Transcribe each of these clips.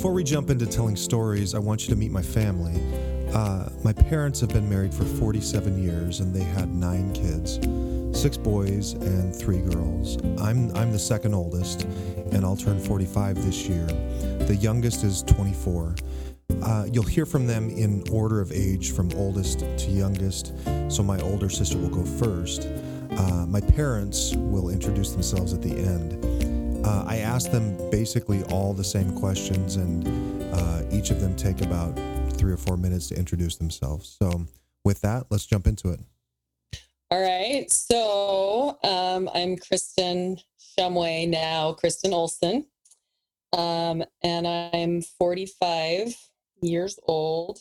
Before we jump into telling stories, I want you to meet my family. Uh, my parents have been married for 47 years and they had nine kids six boys and three girls. I'm, I'm the second oldest, and I'll turn 45 this year. The youngest is 24. Uh, you'll hear from them in order of age from oldest to youngest, so my older sister will go first. Uh, my parents will introduce themselves at the end. Uh, I ask them basically all the same questions, and uh, each of them take about three or four minutes to introduce themselves. So, with that, let's jump into it. All right. So um, I'm Kristen Shumway now, Kristen Olson. Um, and I'm 45 years old.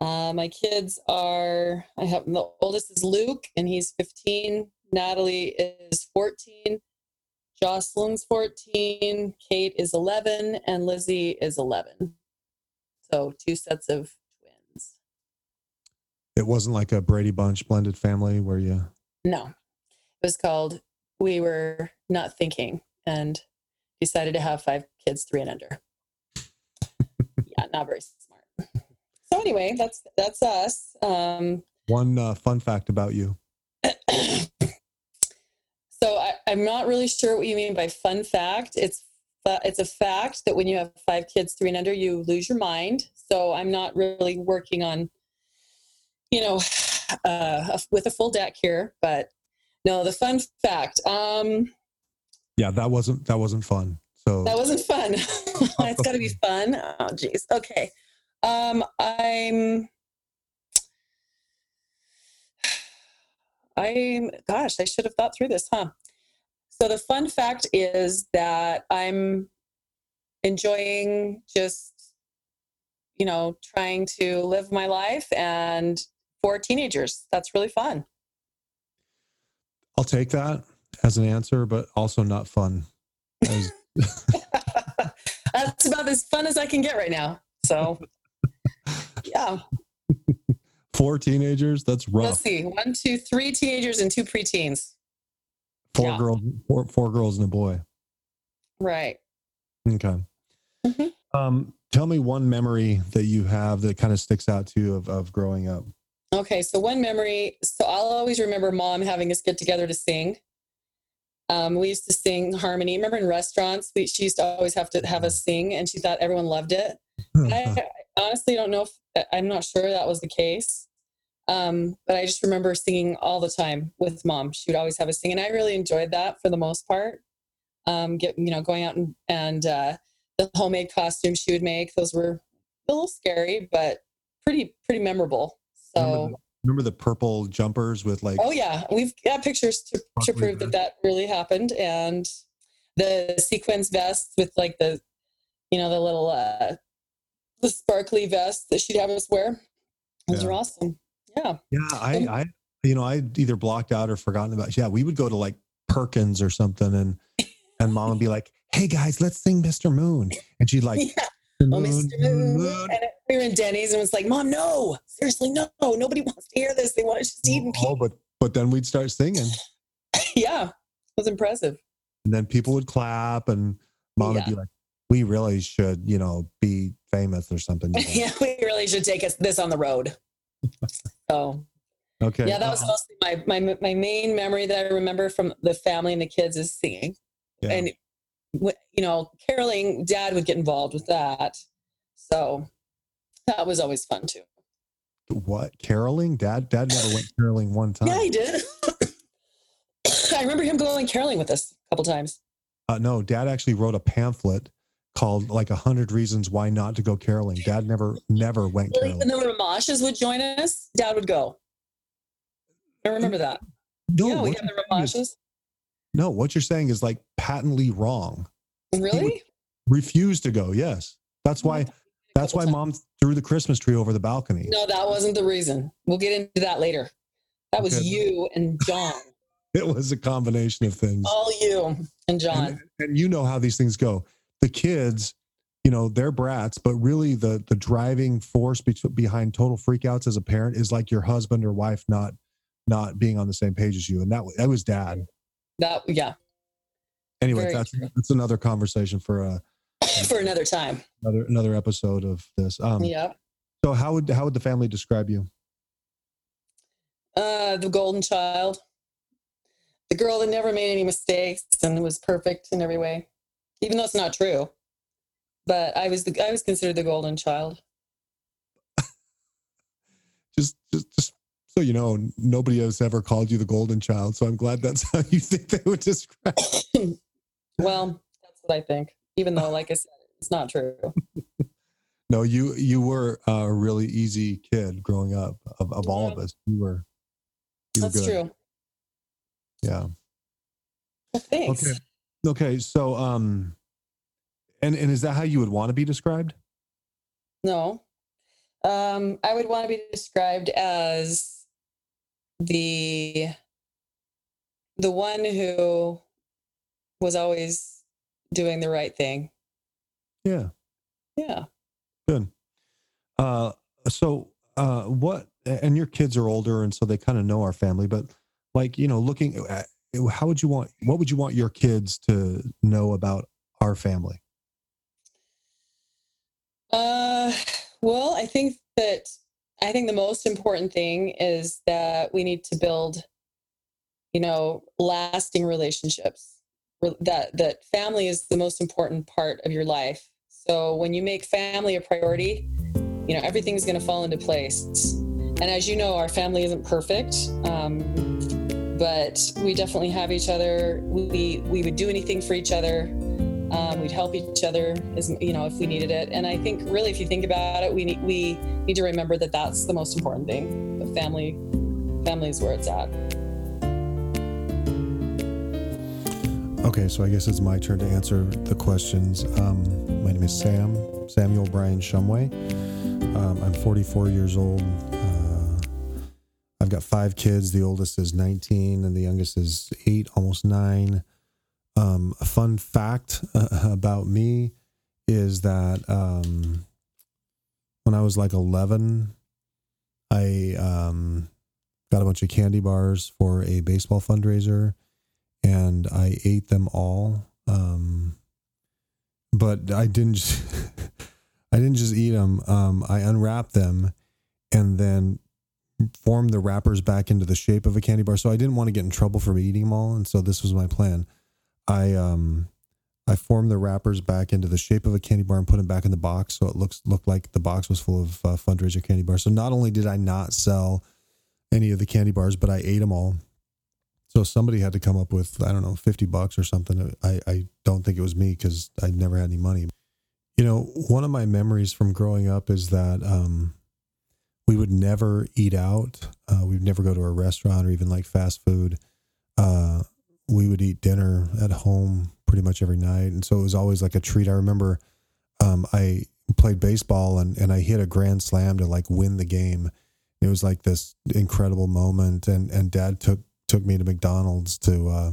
Uh, my kids are, I have the oldest is Luke, and he's 15. Natalie is 14. Jocelyn's 14. Kate is 11. And Lizzie is 11. So two sets of twins. It wasn't like a Brady Bunch blended family where you. No, it was called We Were Not Thinking and decided to have five kids, three and under. yeah, not very smart. So anyway, that's that's us. Um, One uh, fun fact about you. so I, I'm not really sure what you mean by fun fact. It's it's a fact that when you have five kids, three and under, you lose your mind. So I'm not really working on, you know, uh, with a full deck here. But no, the fun fact. Um, Yeah, that wasn't that wasn't fun. So that wasn't fun. it's got to be fun. Oh, geez. Okay. Um, I'm. I'm. Gosh, I should have thought through this, huh? So the fun fact is that I'm enjoying just, you know, trying to live my life and for teenagers. That's really fun. I'll take that as an answer, but also not fun. As, That's about as fun as I can get right now. So, yeah. Four teenagers, that's rough. Let's see. One, two, three teenagers and two preteens. Four yeah. girls, four, four girls and a boy. Right. Okay. Mhm. Um, tell me one memory that you have that kind of sticks out to you of, of growing up. Okay. So, one memory. So, I'll always remember mom having us get together to sing. Um, we used to sing harmony. Remember in restaurants, we, she used to always have to have us sing, and she thought everyone loved it. I, I honestly don't know if I'm not sure that was the case. Um, but I just remember singing all the time with mom. She would always have us sing, and I really enjoyed that for the most part. Um, get you know going out and and uh, the homemade costumes she would make; those were a little scary, but pretty pretty memorable. So. remember, the, remember the purple jumpers with like Oh yeah, we've got pictures to, to prove that that really happened, and the sequins vests with like the, you know, the little uh, the sparkly vests that she'd have us wear. Those Yeah. are awesome. Yeah. Yeah, I, I, you know, I either blocked out or forgotten about. Yeah, we would go to like Perkins or something, and and mom would be like, "Hey guys, let's sing Mr. Moon," and she'd like, yeah. Oh, "Moon, Oh, Mr. moon, Moon. moon." And we were in Denny's and was like, Mom, no, seriously, no, nobody wants to hear this. They want us just eat and Oh, but but then we'd start singing, yeah, it was impressive. and then people would clap, and mom would be like, "We really should, you know, be famous or something." you know. yeah, we really should take us this on the road. So Okay. Yeah, that was uh, mostly my, my my main memory that I remember from the family and the kids is singing, Yeah. and you know, caroling. Dad would get involved with that, so that was always fun too. what caroling? Dad, Dad never went caroling one time. Yeah, he did. I remember him going caroling with us a couple times. Uh, no, Dad actually wrote a pamphlet called like a hundred reasons why not to go caroling. Dad never never went caroling. when the Ramashes would join us, Dad would go. I remember that. No, yeah, we what had the you're saying is- no, what you're saying is like patently wrong. Really? Refuse to go. Yes, that's why. That's why mom threw the Christmas tree over the balcony. No, that wasn't the reason. We'll get into that later. That was Okay. you and John. It was a combination of things. All you and John. and, and you know how these things go. The kids, you know, they're brats, but really the the driving force be- behind total freakouts as a parent is like your husband or wife not not being on the same page as you, and that that was dad. That yeah. Anyway, Very that's true. that's another conversation for a for another time. Another another episode of this. Um, Yeah. So how would how would the family describe you? Uh, the golden child, the girl that never made any mistakes and was perfect in every way, even though it's not true. But I was the, I was considered the golden child. Just just just so you know, nobody has ever called you the golden child. So I'm glad that's how you think they would describe. Well, that's what I think, even though, like I said, it's not true. No, you you were a really easy kid growing up. Of, of all of us, you were. You were That's good. true. Yeah. Well, thanks. Okay. Okay. So um, and and is that how you would want to be described? No. Um, I would want to be described as the the one who was always doing the right thing. Yeah. Yeah. Good. Uh, so uh, what? And your kids are older, and so they kind of know our family. But like you know, looking at how would you want? What would you want your kids to know about our family? Uh, well, I think that I think the most important thing is that we need to build, you know, lasting relationships. That that family is the most important part of your life. So when you make family a priority, you know everything's going to fall into place. And as you know, our family isn't perfect, um, but we definitely have each other. We we would do anything for each other. Um, we'd help each other, as you know, if we needed it. And I think, really, if you think about it, we need we need to remember that that's the most important thing. The family, family is where it's at. Okay, so I guess it's my turn to answer the questions. Um, my name is Sam Samuel Brian Shumway. Um, I'm 44 years old. I've got five kids. The oldest is 19, and the youngest is eight, almost nine. Um, a fun fact uh, about me is that um, when I was like 11, I um, got a bunch of candy bars for a baseball fundraiser and I ate them all. Um, but I didn't just, I didn't just eat them. Um, I unwrapped them and then formed the wrappers back into the shape of a candy bar. So I didn't want to get in trouble for eating them all, and so this was my plan. I um, I formed the wrappers back into the shape of a candy bar and put them back in the box, so it looks looked like the box was full of uh, fundraiser candy bars. So not only did I not sell any of the candy bars, but I ate them all. So somebody had to come up with I don't know fifty bucks or something. I I don't think it was me because I never had any money. You know, one of my memories from growing up is that um, we would never eat out. Uh, we'd never go to a restaurant or even like fast food. Uh, we would eat dinner at home pretty much every night, and so it was always like a treat. I remember um, I played baseball and and I hit a grand slam to like win the game. It was like this incredible moment, and and Dad took took me to McDonald's to uh,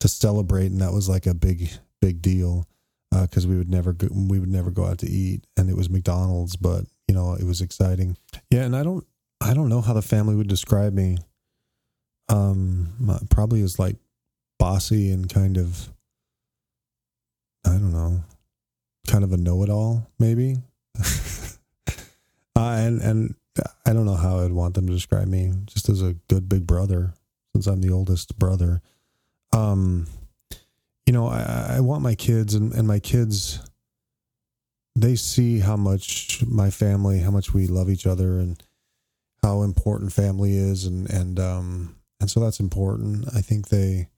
to celebrate, and that was like a big big deal because we would never go, we would never go out to eat, and it was McDonald's, but you know it was exciting. Yeah, and I don't I don't know how the family would describe me. Um, probably as like bossy and kind of I don't know, kind of a know it all maybe. uh, and and I don't know how I'd want them to describe me, just as a good big brother, since I'm the oldest brother. Um, you know, I, I want my kids and, and my kids, they see how much my family, how much we love each other and how important family is. And, and, um, and so that's important. I think they,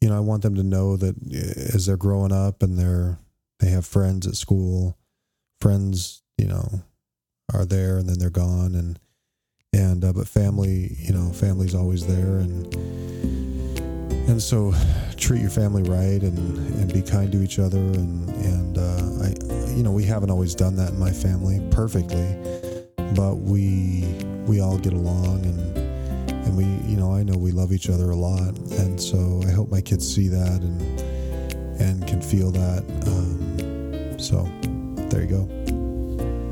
you know, I want them to know that eh, as they're growing up and they're, they have friends at school, friends, you know, are there and then they're gone and, and, uh, but family, you know, family's always there and, and so treat your family right and and be kind to each other and and you know we haven't always done that in my family perfectly but we we all get along and and we you know I know we love each other a lot and so I hope my kids see that and and can feel that um, so there you go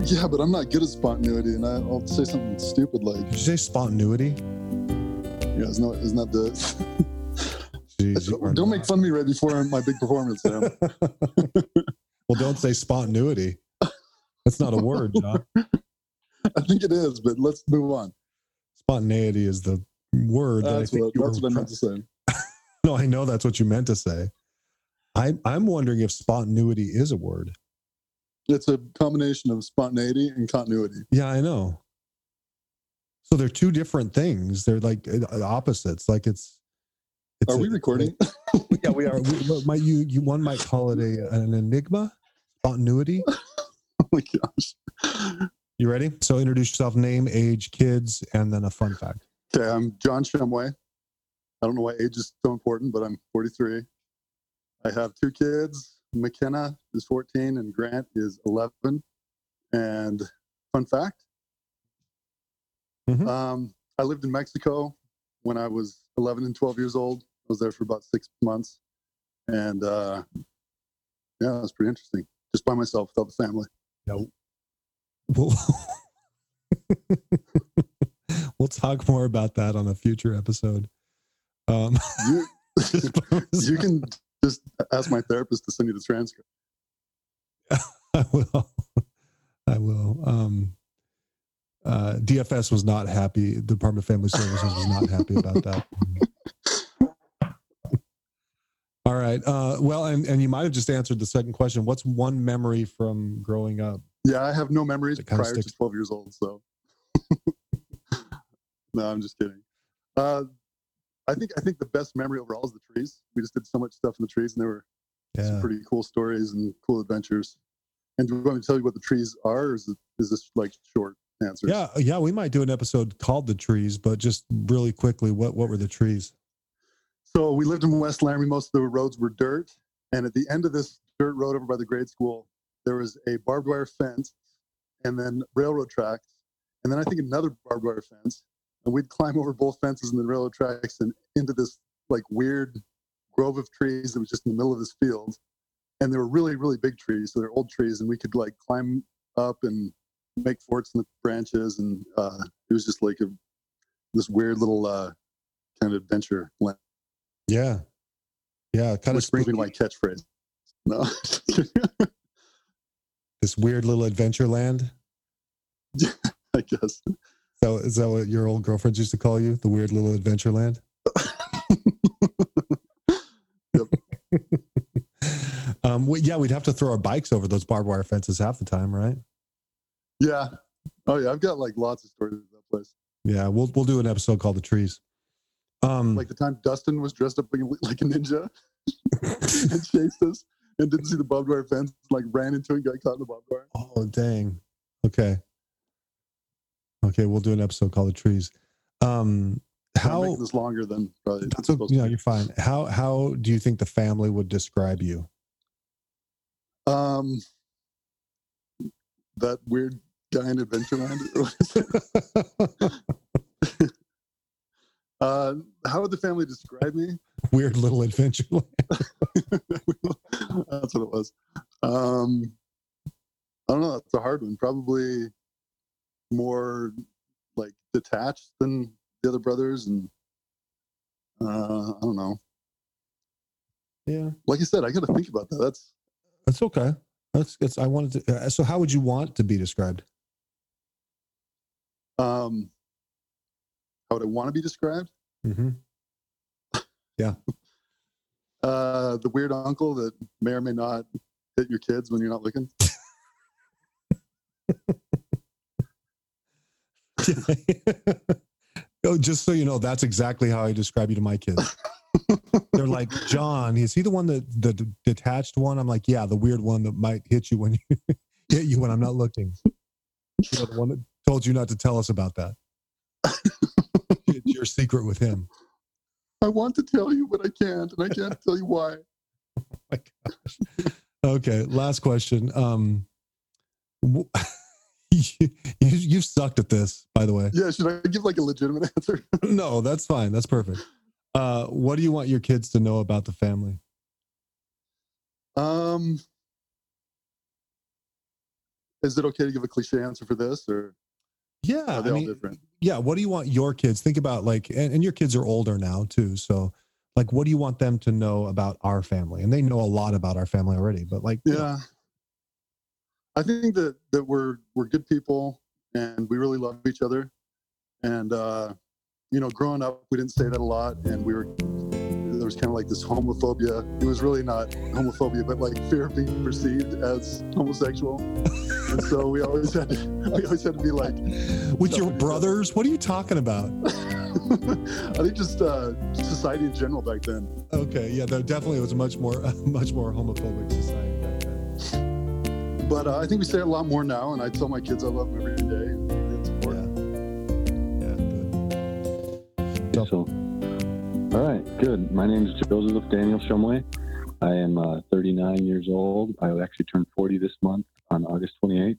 Yeah, but I'm not good at spontaneity, and I, I'll say something stupid like, did you say spontaneity "Yeah, isn't that, isn't that the?" Jeez, are Don't make fun of me right before my big performance. Sam. Well, don't say spontaneity. That's not a word, John. I think it is, but let's move on. Spontaneity is the word that I think what, you that's were what I meant to say. No, I know that's what you meant to say. I'm I'm wondering if spontaneity is a word. It's a combination of spontaneity and continuity. Yeah, I know. So they're two different things. They're like uh, opposites. Like it's. it's Are a- we recording? yeah, we are. We, what might you you one might call it a an enigma, spontaneity. oh my gosh. You ready? So introduce yourself, name, age, kids, and then a fun fact. Okay, I'm John Shumway. I don't know why age is so important, but I'm 43. I have two kids. McKenna is 14 and Grant is 11. And fun fact Mhm. um, I lived in Mexico when I was 11 and 12 years old. I was there for about six months. And uh, yeah, it was pretty interesting. Just by myself without the family. No. We'll, we'll talk more about that on a future episode. Um, You, you can just ask my therapist to send you the transcript. I will. I will. Um, uh, DFS was not happy. The Department of Family Services was not happy about that. All right. Uh, well, and, and you might have just answered the second question. What's one memory from growing up? Yeah, I have no memories prior to 12 years old. So, no, I'm just kidding. Uh, I think I think the best memory overall is the trees. We just did so much stuff in the trees, and there were some pretty cool stories and cool adventures. And do you want me to tell you what the trees are, or is, it, is this like short answers? Yeah. Yeah. We might do an episode called The Trees, but just really quickly, what, what were the trees? So we lived in West Laramie. Most of the roads were dirt, and at the end of this dirt road over by the grade school, there was a barbed wire fence, and then railroad tracks, and then I think another barbed wire fence. And we'd climb over both fences and the railroad tracks and into this like weird grove of trees that was just in the middle of this field. And they were really, really big trees. So they're old trees, and we could like climb up and make forts in the branches, and uh, it was just like a this weird little uh, kind of adventure land Yeah. Yeah. Kind which of brings me to my catchphrase. No, this weird little adventure land. I guess. So is that what your old girlfriends used to call you? The weird little adventure land? um, we, yeah, we'd have to throw our bikes over those barbed wire fences half the time, right? Yeah. Oh yeah, I've got like lots of stories of that place. Yeah, we'll we'll do an episode called The Trees. Um, Like the time Dustin was dressed up like, a- ninja and chased us and didn't see the barbed wire fence, like ran into it and got caught in the barbed wire. oh dang. Okay. Okay, we'll do an episode called The Trees. Um, how? making this longer than probably That's okay. Yeah, you're fine. How how do you think the family would describe you? Um, that weird guy in Adventureland. uh, how would the family describe me? Weird little adventure. That's what it was. Um, I don't know. That's a hard one. Probably more like detached than the other brothers, and uh, I don't know. Yeah. Like I said, I got to think about that. That's That's okay. That's it's I wanted to uh, so how would you want to be described? um, how would I want to be described? Mm-hmm. Uh, the weird uncle that may or may not hit your kids when you're not looking. oh, just so you know, that's exactly how I describe you to my kids. They're like, John, is he the one that the d- detached one? I'm like, yeah, the weird one that might hit you when you hit you when I'm not looking. You know, the one that told you not to tell us about that. It's your secret with him. I want to tell you, but I can't, and I can't tell you why. my gosh. Okay, last question. Um, w- you, you have sucked at this, by the way. Yeah, should I give like a legitimate answer? No, that's fine. That's perfect. Uh, what do you want your kids to know about the family? Um, is it okay to give a cliche answer for this, or Yeah, are they I all mean, different? yeah. What do you want your kids? Think about like, and, and your kids are older now too. So, like, what do you want them to know about our family? And they know a lot about our family already. But like, you know, Yeah, I think that that we're we're good people and we really love each other. And uh, you know, growing up, we didn't say that a lot, and we were there was kind of like this homophobia. It was really not homophobia, but like fear of being perceived as homosexual. and so we always had to we always had to be like With your brothers? What are you talking about? I think just uh, society in general back then. Okay, yeah, there definitely it was a much more much more homophobic society back then. But uh, I think we say it a lot more now, and I tell my kids I love them every day. And it's important. Yeah. Yeah, good. So, all right, good. My name is Joseph Daniel Shumway. I am uh, 39 years old. I actually turned 40 this month on August 28th.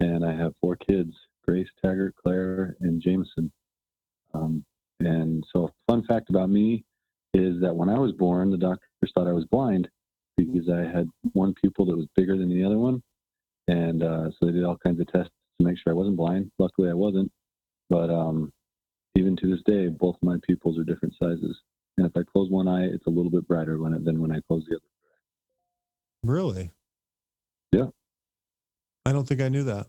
And I have four kids Grace, Taggart, Claire, and Jameson. Um, and so, a fun fact about me is that when I was born, the doctors thought I was blind because I had one pupil that was bigger than the other one. And uh, so they did all kinds of tests to make sure I wasn't blind. Luckily, I wasn't. But um, even to this day, both my pupils are different sizes. And if I close one eye, it's a little bit brighter when it, than when I close the other. Really? I don't think I knew that.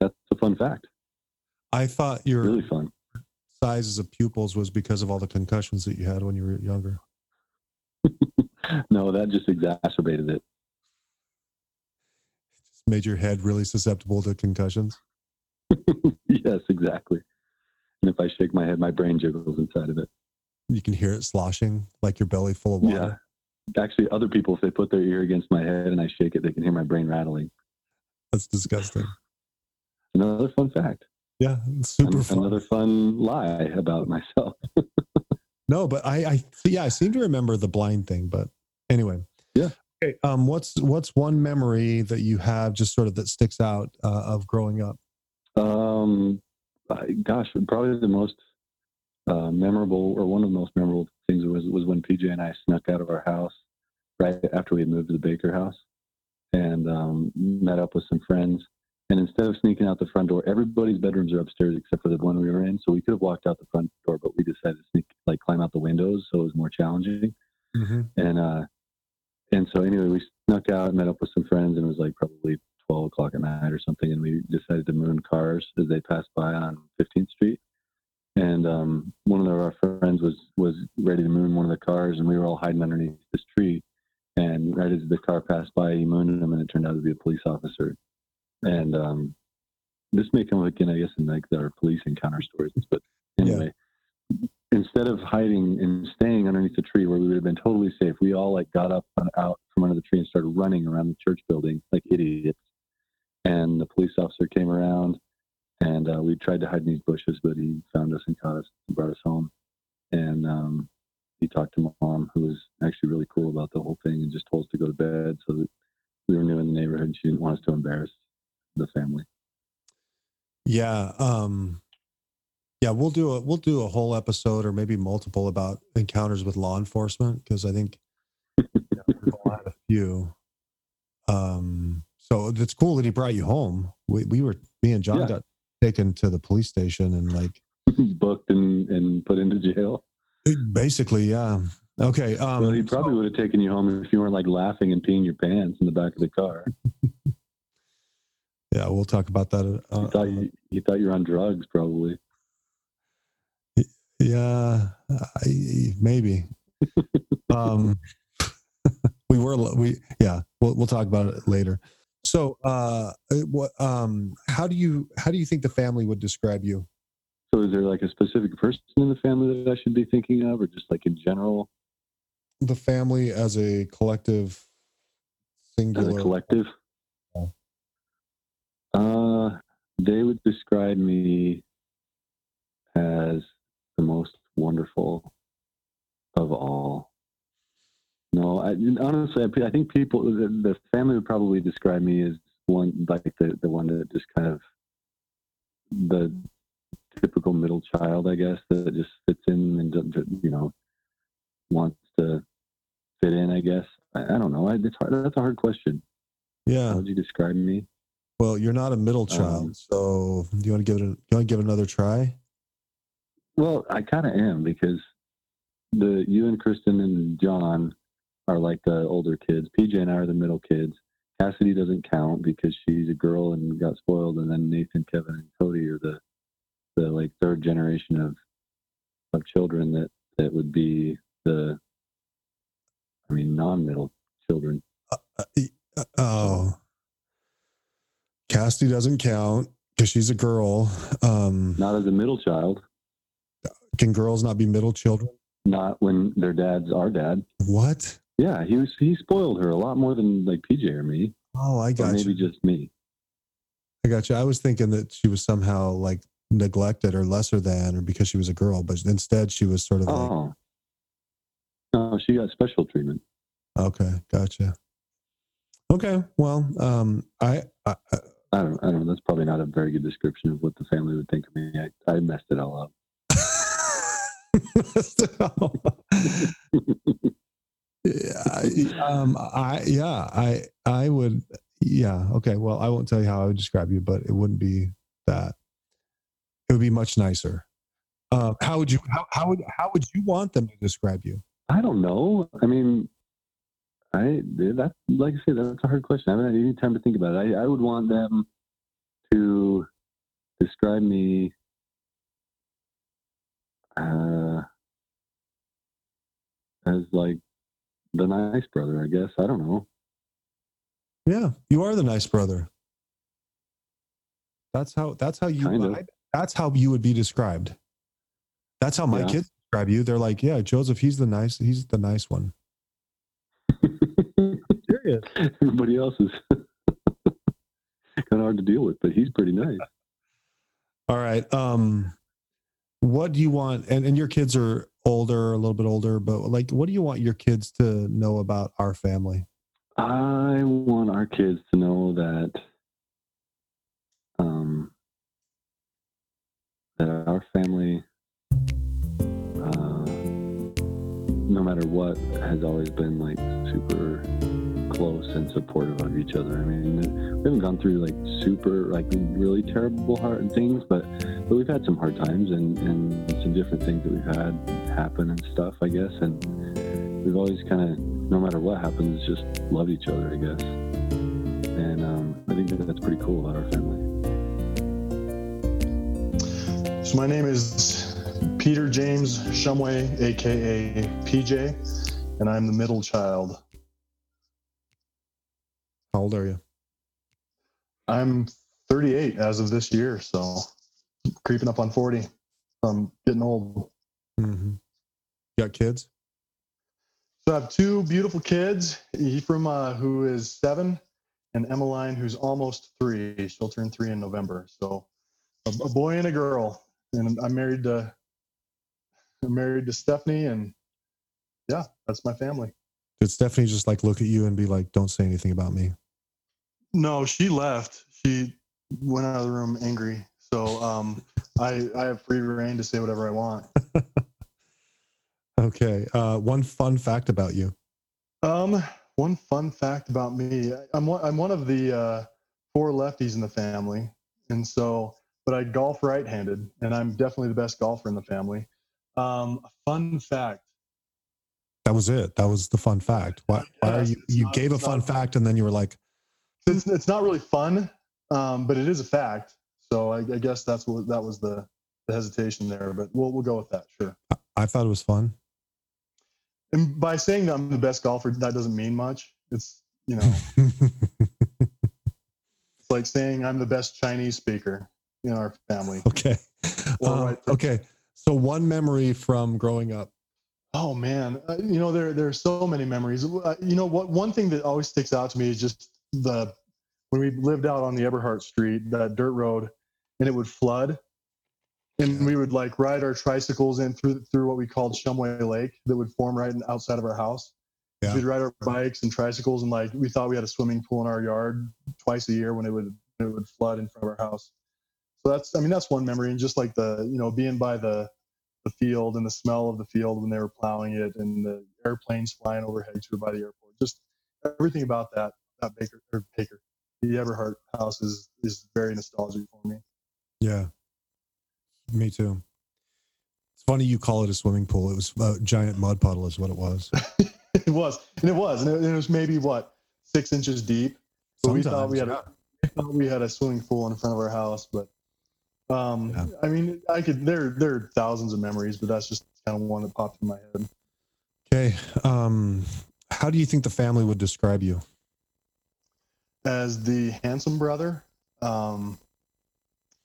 That's a fun fact. I thought your Really fun. sizes of pupils was because of all the concussions that you had when you were younger. no, that just exacerbated it. It just made your head really susceptible to concussions. yes, exactly. And if I shake my head, my brain jiggles inside of it. You can hear it sloshing like your belly full of water. Yeah. Actually, other people, if they put their ear against my head and I shake it, they can hear my brain rattling. That's disgusting. Another fun fact. Yeah, super An- fun. Another fun lie about myself. No, but I, I, yeah, I seem to remember the blind thing. But anyway, Yeah. Okay, um, what's what's one memory that you have just sort of that sticks out uh, of growing up? Um, I, gosh, probably the most uh, memorable, or one of the most memorable things was was when PJ and I snuck out of our house right after we moved to the Baker house, and um, met up with some friends. And instead of sneaking out the front door, everybody's bedrooms are upstairs except for the one we were in. So we could have walked out the front door, but we decided to sneak, like climb out the windows, so it was more challenging. Mm-hmm. And uh, and so anyway, we snuck out, met up with some friends, and it was like probably 12 o'clock at night or something. And we decided to moon cars as they passed by on 15th Street. And um, one of our friends was was ready to moon one of the cars, and we were all hiding underneath this tree. And right as the car passed by, he mooned him, and it turned out to be a police officer. And um, this may come up again, I guess, in like our police encounter stories. But anyway, instead of hiding and staying underneath the tree where we would have been totally safe, we all like got up and out from under the tree and started running around the church building like idiots. And the police officer came around, and uh, we tried to hide in these bushes, but he found us and caught us and brought us home. And um, he talked to mom, who was actually really cool about the whole thing, and just told us to go to bed so that we were new in the neighborhood. And she didn't want us to embarrass the family. Yeah. Um, yeah, we'll do a we'll do a whole episode or maybe multiple about encounters with law enforcement because I think all had a few. Um, so it's cool that he brought you home. We we were me and John Yeah. got taken to the police station and like Booked and, and put into jail. Basically, yeah. Okay. Um, well, he probably would have taken you home if you weren't like laughing and peeing your pants in the back of the car. yeah, we'll talk about that. He Uh, thought you, he thought you were on drugs, probably. Yeah, I, maybe. um, we were we yeah. We'll we'll talk about it later. So, uh, what um, how do you how do you think the family would describe you? So, is there like a specific person in the family that I should be thinking of, or just like in general The family as a collective, as a collective? Yeah. Uh, they would describe me as the most wonderful of all. No, I, honestly, I, I think people, the, the family would probably describe me as one like the, the one that just kind of the typical middle child, I guess, that just fits in and doesn't, you know wants to fit in. I guess I, I don't know. I, it's hard, that's a hard question. yeah. How would you describe me? Well, you're not a middle child, Um, so do you want to give it? A, you want to give it another try? Well, I kind of am because the you and Kristen and John are like the older kids. PJ and I are the middle kids. Cassidy doesn't count because she's a girl and got spoiled, and then Nathan, Kevin, and Cody are the the like third generation of of children that that would be the I mean non-middle children. Uh, uh, oh, Cassidy doesn't count because she's a girl. Um, Not as a middle child. can girls not be middle children? Not when their dad's our dad. What? Yeah, he was he spoiled her a lot more than like PJ or me, Oh, I or got maybe you. just me. I got you. I was thinking that she was somehow like neglected or lesser than, or because she was a girl, but instead she was sort of like, Oh, no, she got special treatment. okay, gotcha. Okay, well, um, I, I, I I don't, I don't know. That's probably not a very good description of what the family would think of me. I, I messed it all up. yeah, um, I yeah, I I would yeah. Okay, well, I won't tell you how I would describe you, but it wouldn't be that. It would be much nicer. Um, how would you how, how would how would you want them to describe you? I don't know. I mean, I that like I said, that's a hard question. I haven't had any time to think about it. I, I would want them to describe me uh, as like the nice brother. I guess I don't know. Yeah, you are the nice brother. That's how that's how you Kind of. I- that's how you would be described. That's how my Yeah. kids describe you. They're like, yeah, Joseph, he's the nice, he's the nice one. Serious. Everybody else is kind of hard to deal with, but he's pretty nice. All right. Um, what do you want? And and your kids are older, a little bit older, but like, what do you want your kids to know about our family? I want our kids to know that um, that our family, uh, no matter what, has always been like super close and supportive of each other. I mean, we haven't gone through like super, like really terrible hard things, but but we've had some hard times and and some different things that we've had happen and stuff. I guess, and we've always kind of, no matter what happens, just loved each other. I guess, and um, I think that that's pretty cool about our family. So my name is Peter James Shumway, aka PJ, and I'm the middle child. How old are you? I'm 38 as of this year, so creeping up on 40. I'm getting old. Mm-hmm. Got kids? So I have two beautiful kids, Ephraim, uh, who is seven, and Emmeline, who's almost three. She'll turn three in November. So a, a boy and a girl. And I'm married to I'm married to Stephanie, and yeah, that's my family. Did Stephanie just like look at you and be like, "Don't say anything about me"? No, she left. She went out of the room angry. So um, I I have free rein to say whatever I want. Okay. Uh, one fun fact about you. Um, one fun fact about me: I'm one, I'm one of the uh, four lefties in the family, and so but I golf right-handed, and I'm definitely the best golfer in the family. Um, fun fact: That was it. That was the fun fact. Why, why are you? You not- gave a fun fact and then you were like, it's it's not really fun, um, but it is a fact. So I, I guess that's what that was the, the hesitation there. But we'll we'll go with that, sure. "I thought it was fun." And by saying that I'm the best golfer, that doesn't mean much. It's you know, it's like saying I'm the best Chinese speaker in our family. okay. Um, okay. So one memory from growing up. Oh man, uh, you know there there are so many memories. Uh, You know what? One thing that always sticks out to me is just the when we lived out on the Eberhart Street, that dirt road, and it would flood, and we would like ride our tricycles in through through what we called Shumway Lake that would form right in- outside of our house. Yeah. We'd ride our bikes and tricycles, and like we thought we had a swimming pool in our yard twice a year when it would it would flood in front of our house. So that's I mean that's one memory, and just like the you know being by the the field and the smell of the field when they were plowing it and the airplanes flying overhead too by the airport. Just everything about that that Baker or Baker, the Everhart house is is very nostalgic for me. Yeah. Me too. It's funny you call it a swimming pool. It was a giant mud puddle, is what it was. it was, and it was, and it, it was maybe what six inches deep. So we thought we had Sometimes, a, we thought we had a swimming pool in front of our house, but um, Yeah. I mean, I could there there are thousands of memories, but that's just kind of one that popped in my head. Okay. Um, how do you think the family would describe you? As the handsome brother, um,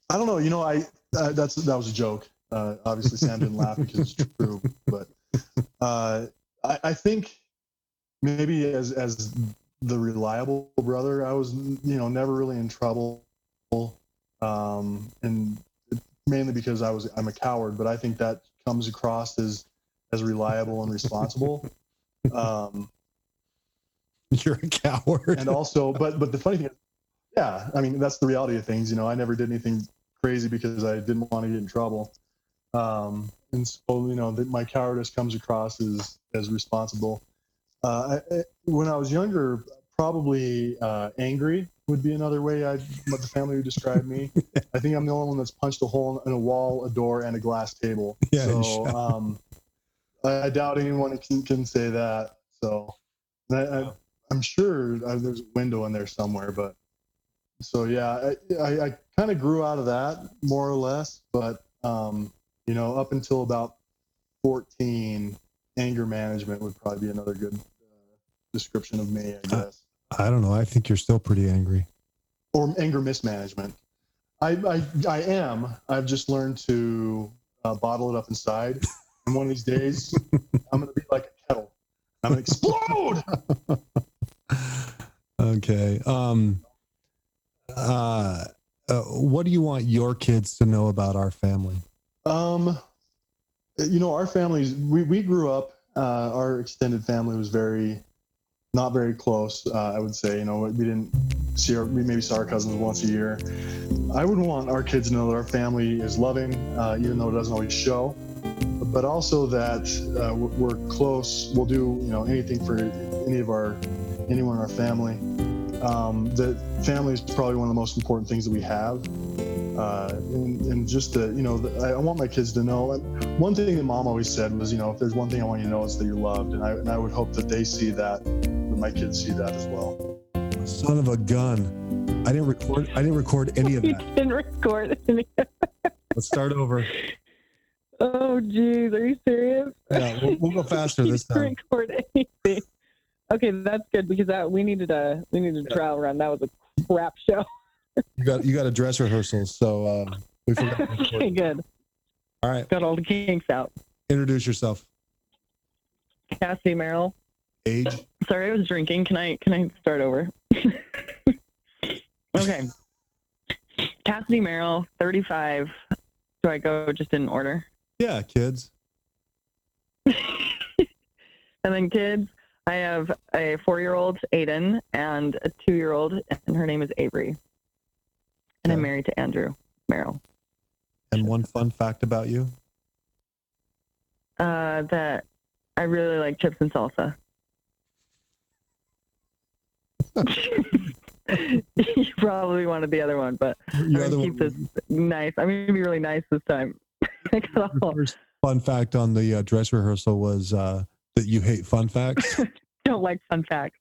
I don't know. You know, I uh, that's that was a joke. Uh, obviously, Sam didn't laugh because it's true, but uh, I, I think maybe as as the reliable brother, I was you know never really in trouble, um, and mainly because I was I'm a coward. But I think that comes across as as reliable and responsible. Um, You're a coward. and also, but but the funny thing is, yeah, I mean that's the reality of things. You know, I never did anything crazy because I didn't want to get in trouble. Um, and so you know, that my cowardice comes across as as responsible. Uh, I, when I was younger, probably uh, angry would be another way I what the family would describe me. I think I'm the only one that's punched a hole in a wall, a door, and a glass table. Yeah, So um, I, I doubt anyone can, can say that. So I, I, I'm sure uh, there's a window in there somewhere, but so yeah, I, I, I kind of grew out of that more or less, but um, you know, up until about 14, anger management would probably be another good uh, description of me, I Uh, guess, I don't know. I think you're still pretty angry. or anger mismanagement. I, I, I am. I've just learned to uh, bottle it up inside, and one of these days, I'm gonna be like a kettle. I'm gonna explode. okay. Um, uh, uh, what do you want your kids to know about our family? Um, you know, our families, we, we grew up, uh, our extended family was very, not very close. Uh, I would say, you know, we didn't see our, we maybe saw our cousins once a year. I would want our kids to know that our family is loving, uh, even though it doesn't always show, but also that uh, we're, close. We'll do, you know, anything for any of our, anyone in our family. Um, that family is probably one of the most important things that we have uh, and, and just to, you know, I, I want my kids to know. One thing that mom always said was, you know, if there's one thing I want you to know, it's that you're loved, and I and I would hope that they see that my kids see that as well. Son of a gun! I didn't record. I didn't record any of You that. didn't record any. Let's start over. Oh, geez, are you serious? Yeah, we'll, we'll go faster You this didn't time. record anything. Okay, that's good because that we needed a we needed a trial run. That was a crap show. You got you got a dress rehearsal, so uh, we forgot. okay, good. All right, Got all the kinks out. introduce yourself. Cassie Merrill. Age. Sorry, I was drinking. Can I can I start over? okay. Cassidy Merrill, 35. Do I go just in order? Yeah, kids. and then kids, I have a four-year-old, Aiden, and a two-year-old, and her name is Avery. And I'm married to Andrew Merrill. And one fun fact about you. Uh, that I really like chips and salsa. you probably wanted the other one, but I'm gonna keep one- this nice. I'm gonna be really nice this time. I got your all, first fun fact on the uh, dress rehearsal was uh, that you hate fun facts. don't like fun facts.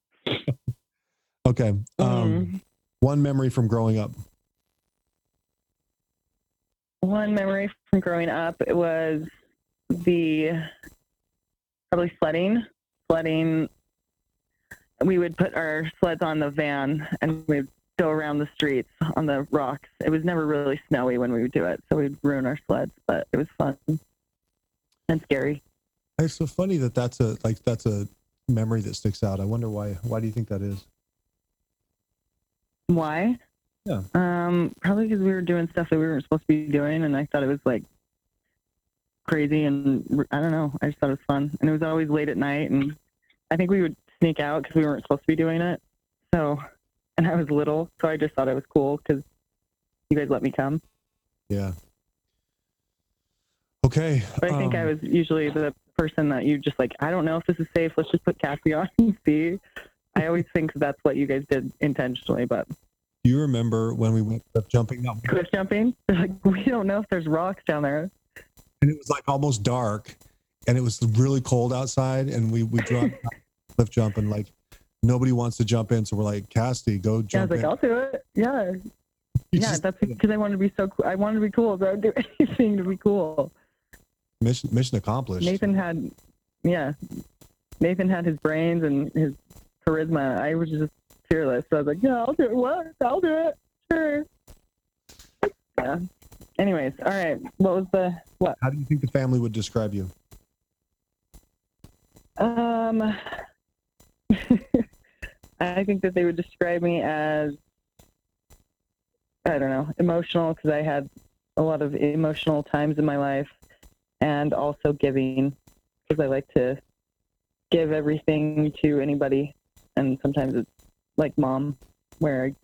Okay. Um, Mm. One memory from growing up. One memory from growing up it was the probably sledding. Sledding. We would put our sleds on the van and we'd go around the streets on the rocks. It was never really snowy when we would do it, so we'd ruin our sleds, but it was fun and scary. It's so funny that that's a like that's a memory that sticks out. I wonder why. Why do you think that is? Why? Yeah. Um, probably because we were doing stuff that we weren't supposed to be doing, and I thought it was like crazy, and I don't know. I just thought it was fun, and it was always late at night, and I think we would sneak out because we weren't supposed to be doing it. So, and I was little, so I just thought it was cool because you guys let me come. Yeah. Okay. But I think I um, was usually the person that you just like. I don't know if this is safe. Let's just put Cassie on and see. I always think that's what you guys did intentionally, but Do you remember when we went cliff jumping? That cliff jumping, they're like we don't know if there's rocks down there. and it was like almost dark, and it was really cold outside, and we we dropped cliff jump, and like nobody wants to jump in, so we're like, Casty, go Yeah, I was jump like, in. I'll do it. Yeah, You yeah. just- That's because I wanted to be so. cool. I wanted to be cool, so I'd do anything to be cool. mission mission accomplished. Nathan had, yeah, Nathan had his brains and his charisma. I was just fearless. So I was like, yeah, I'll do it. What? I'll do it. Sure. Yeah. Anyways, all right. What was the what? How do you think the family would describe you? Um, I think that they would describe me as I don't know, emotional because I had a lot of emotional times in my life, and also giving because I like to give everything to anybody, and sometimes it's like mom, where I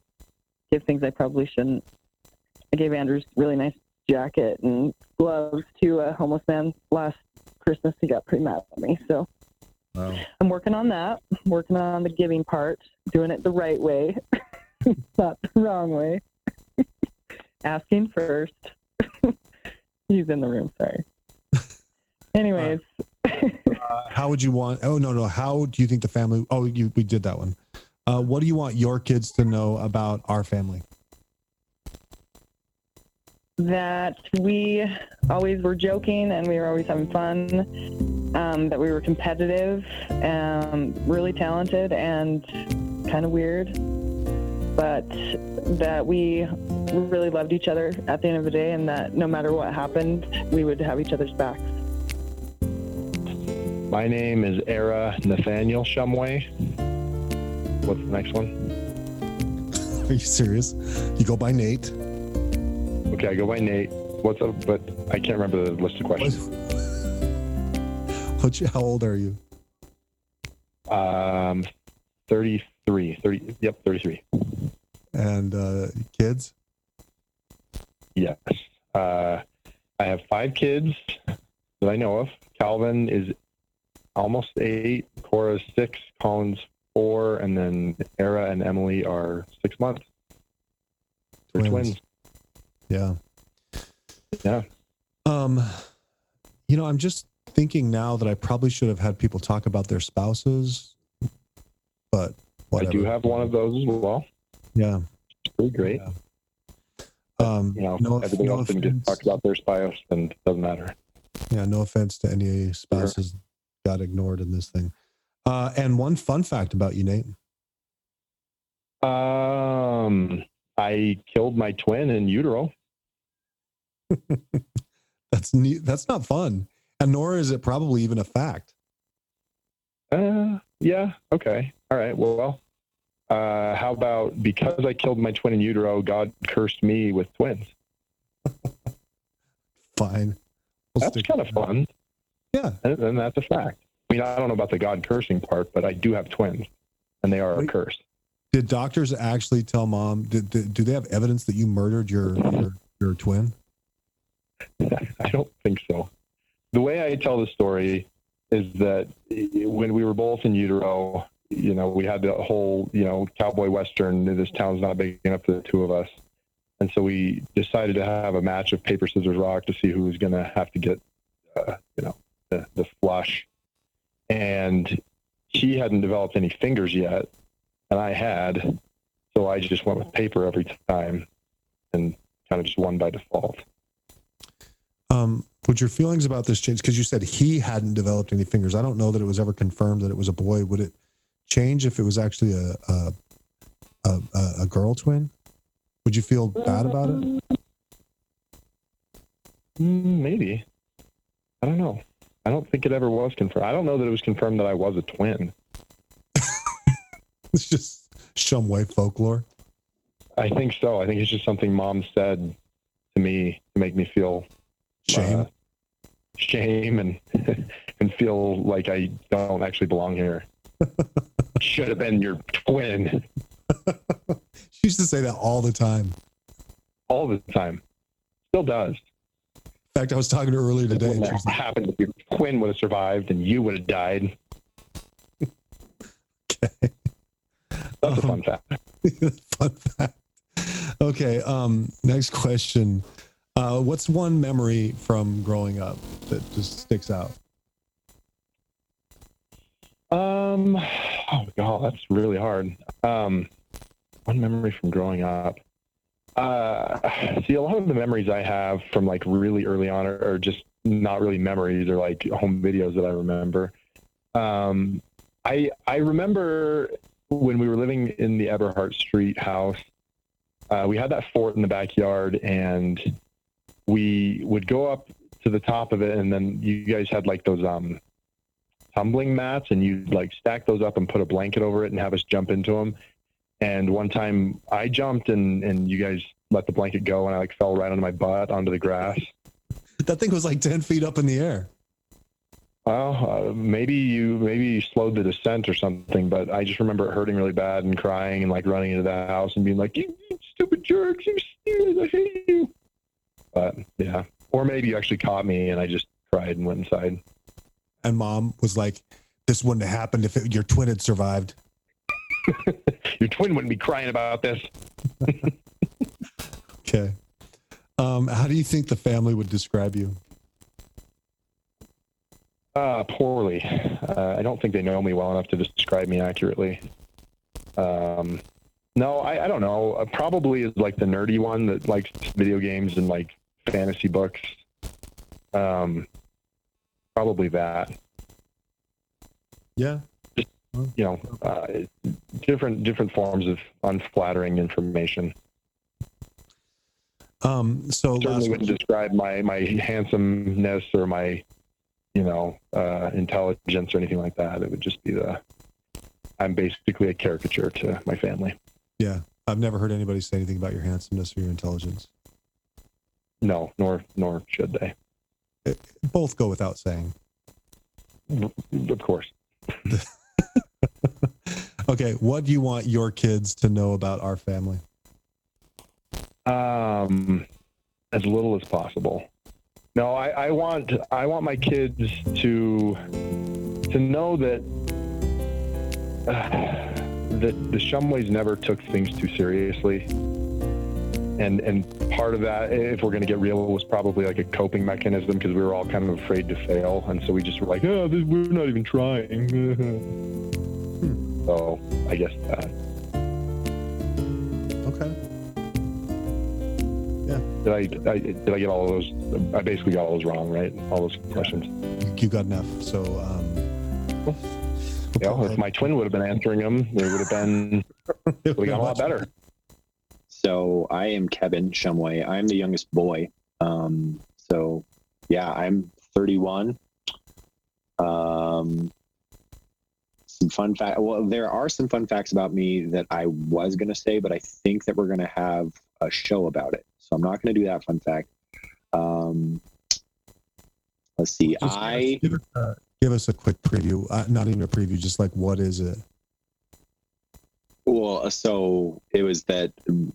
give things I probably shouldn't. I gave Andrew's really nice jacket and gloves to a homeless man last Christmas. He got pretty mad at me, so. Wow. I'm working on that. Working on the giving part, doing it the right way, not the wrong way. Asking first. He's in the room. Sorry. Anyways, Uh, how would you want? Oh no, no. How do you think the family? Oh, you we did that one. Uh, what do you want your kids to know about our family? That we always were joking and we were always having fun. Um, that we were competitive, um, really talented, and kind of weird. But that we really loved each other at the end of the day, and that no matter what happened, we would have each other's backs. My name is Era Nathaniel Shumway. What's the next one? Are you serious? You go by Nate. Okay, I go by Nate. What's up? But I can't remember the list of questions. What? How old are you? Um, 33. 30, yep, 33. And uh, kids? Yes. Uh, I have five kids that I know of. Calvin is almost eight. Cora's six. Colin's four. And then Era and Emily are six months. They're Twins. twins. Yeah. Yeah. Um, you know, I'm just thinking now that I probably should have had people talk about their spouses, but whatever. I do have one of those as well. Yeah. It's pretty great. Um, You know, no, everybody no else didn't get offense. talked about their spouse, and it doesn't matter. Yeah, no offense to any spouses got ignored in this thing. Uh, and one fun fact about you, Nate. Um, I killed my twin in utero. That's neat. That's not fun, and nor is it probably even a fact. Uh, yeah. Okay. All right. Well, uh, how about because I killed my twin in utero, God cursed me with twins. Fine. We'll That's kind of fun, Yeah. and, and that's a fact. I mean, I don't know about the God cursing part, but I do have twins, and they are a curse. Did doctors actually tell mom? Did, did do they have evidence that you murdered your your, your twin? I don't think so. The way I tell the story is that when we were both in utero, you know, we had the whole, you know, cowboy western. This town's not big enough for the two of us, and so we decided to have a match of paper, scissors, rock to see who was going to have to get, uh, you know, the, the flush. And he hadn't developed any fingers yet, and I had, so I just went with paper every time, and kind of just won by default. Um, would your feelings about this change? Because you said he hadn't developed any fingers. I don't know that it was ever confirmed that it was a boy. Would it change if it was actually a a, a, a- a girl twin? Would you feel bad about it? Mm, Maybe. I don't know. I don't think it ever was confirmed. I don't know that it was confirmed that I was a twin. It's just Shumway folklore. I think so. I think it's just something mom said to me to make me feel Shame. uh, shame and and feel like I don't actually belong here. Should have been your twin she used to say that all the time. all the time. Still does. In fact, I was talking to her earlier today. When And she that like, happened, if your twin would have survived and you would have died. okay. That's a Um, fun fact. Fun fact. Okay. Um, next question. Uh, what's one memory from growing up that just sticks out? Um, Oh god, that's really hard. Um, one memory from growing up. Uh, see, a lot of the memories I have from like really early on are, are just not really memories or like home videos that I remember. Um, I I remember when we were living in the Eberhart Street house. Uh, we had that fort in the backyard, and we would go up to the top of it, and then you guys had like those um tumbling mats, and you'd like stack those up and put a blanket over it, and have us jump into them. And one time I jumped, and and you guys let the blanket go, and I like fell right onto my butt onto the grass. That thing was like 10 feet up in the air. Well, uh, maybe you maybe you slowed the descent or something, but I just remember it hurting really bad and crying and like running into the house and being like, "You, you stupid jerks! You! I hate you!" But yeah, or maybe you actually caught me and I just cried and went inside. And mom was like, this wouldn't have happened if it, your twin had survived. Your twin wouldn't be crying about this. Okay. Um, how do you think the family would describe you? Uh, poorly. Uh, I don't think they know me well enough to describe me accurately. Um, no, I, I don't know. Uh, probably is like the nerdy one that likes video games and like fantasy books. Um, probably that. Yeah. You know, uh, different different forms of unflattering information. Um, so Certainly wouldn't describe my my handsomeness or my, you know, uh, intelligence or anything like that. It would just be the. I'm basically a caricature to my family. yeah, I've never heard anybody say anything about your handsomeness or your intelligence. No, nor nor should they. Both go without saying. Of course. okay, what do you want your kids to know about our family? Um, as little as possible. No, I, I want I want my kids to to know that uh, that the Shumways never took things too seriously. And and part of that, if we're going to get real, was probably like a coping mechanism because we were all kind of afraid to fail, and so we just were like, oh, this, we're not even trying. so I guess that. Okay. Did I, did I did I get all those? I basically got all those wrong, right? All those questions. You, got enough. So, um, we'll Yeah, if my twin would have been answering them, they would have been it we got a lot better. So I am Kevin Shumway. I'm the youngest boy. Um, so yeah, I'm 31. Um, some fun fact. Well, there are some fun facts about me that I was going to say, but I think that we're going to have a show about it. So I'm not going to do that fun fact. Um, let's see. Just I give us, a, give us a quick preview. Uh, not even a preview, just like what is it? Well, so it was that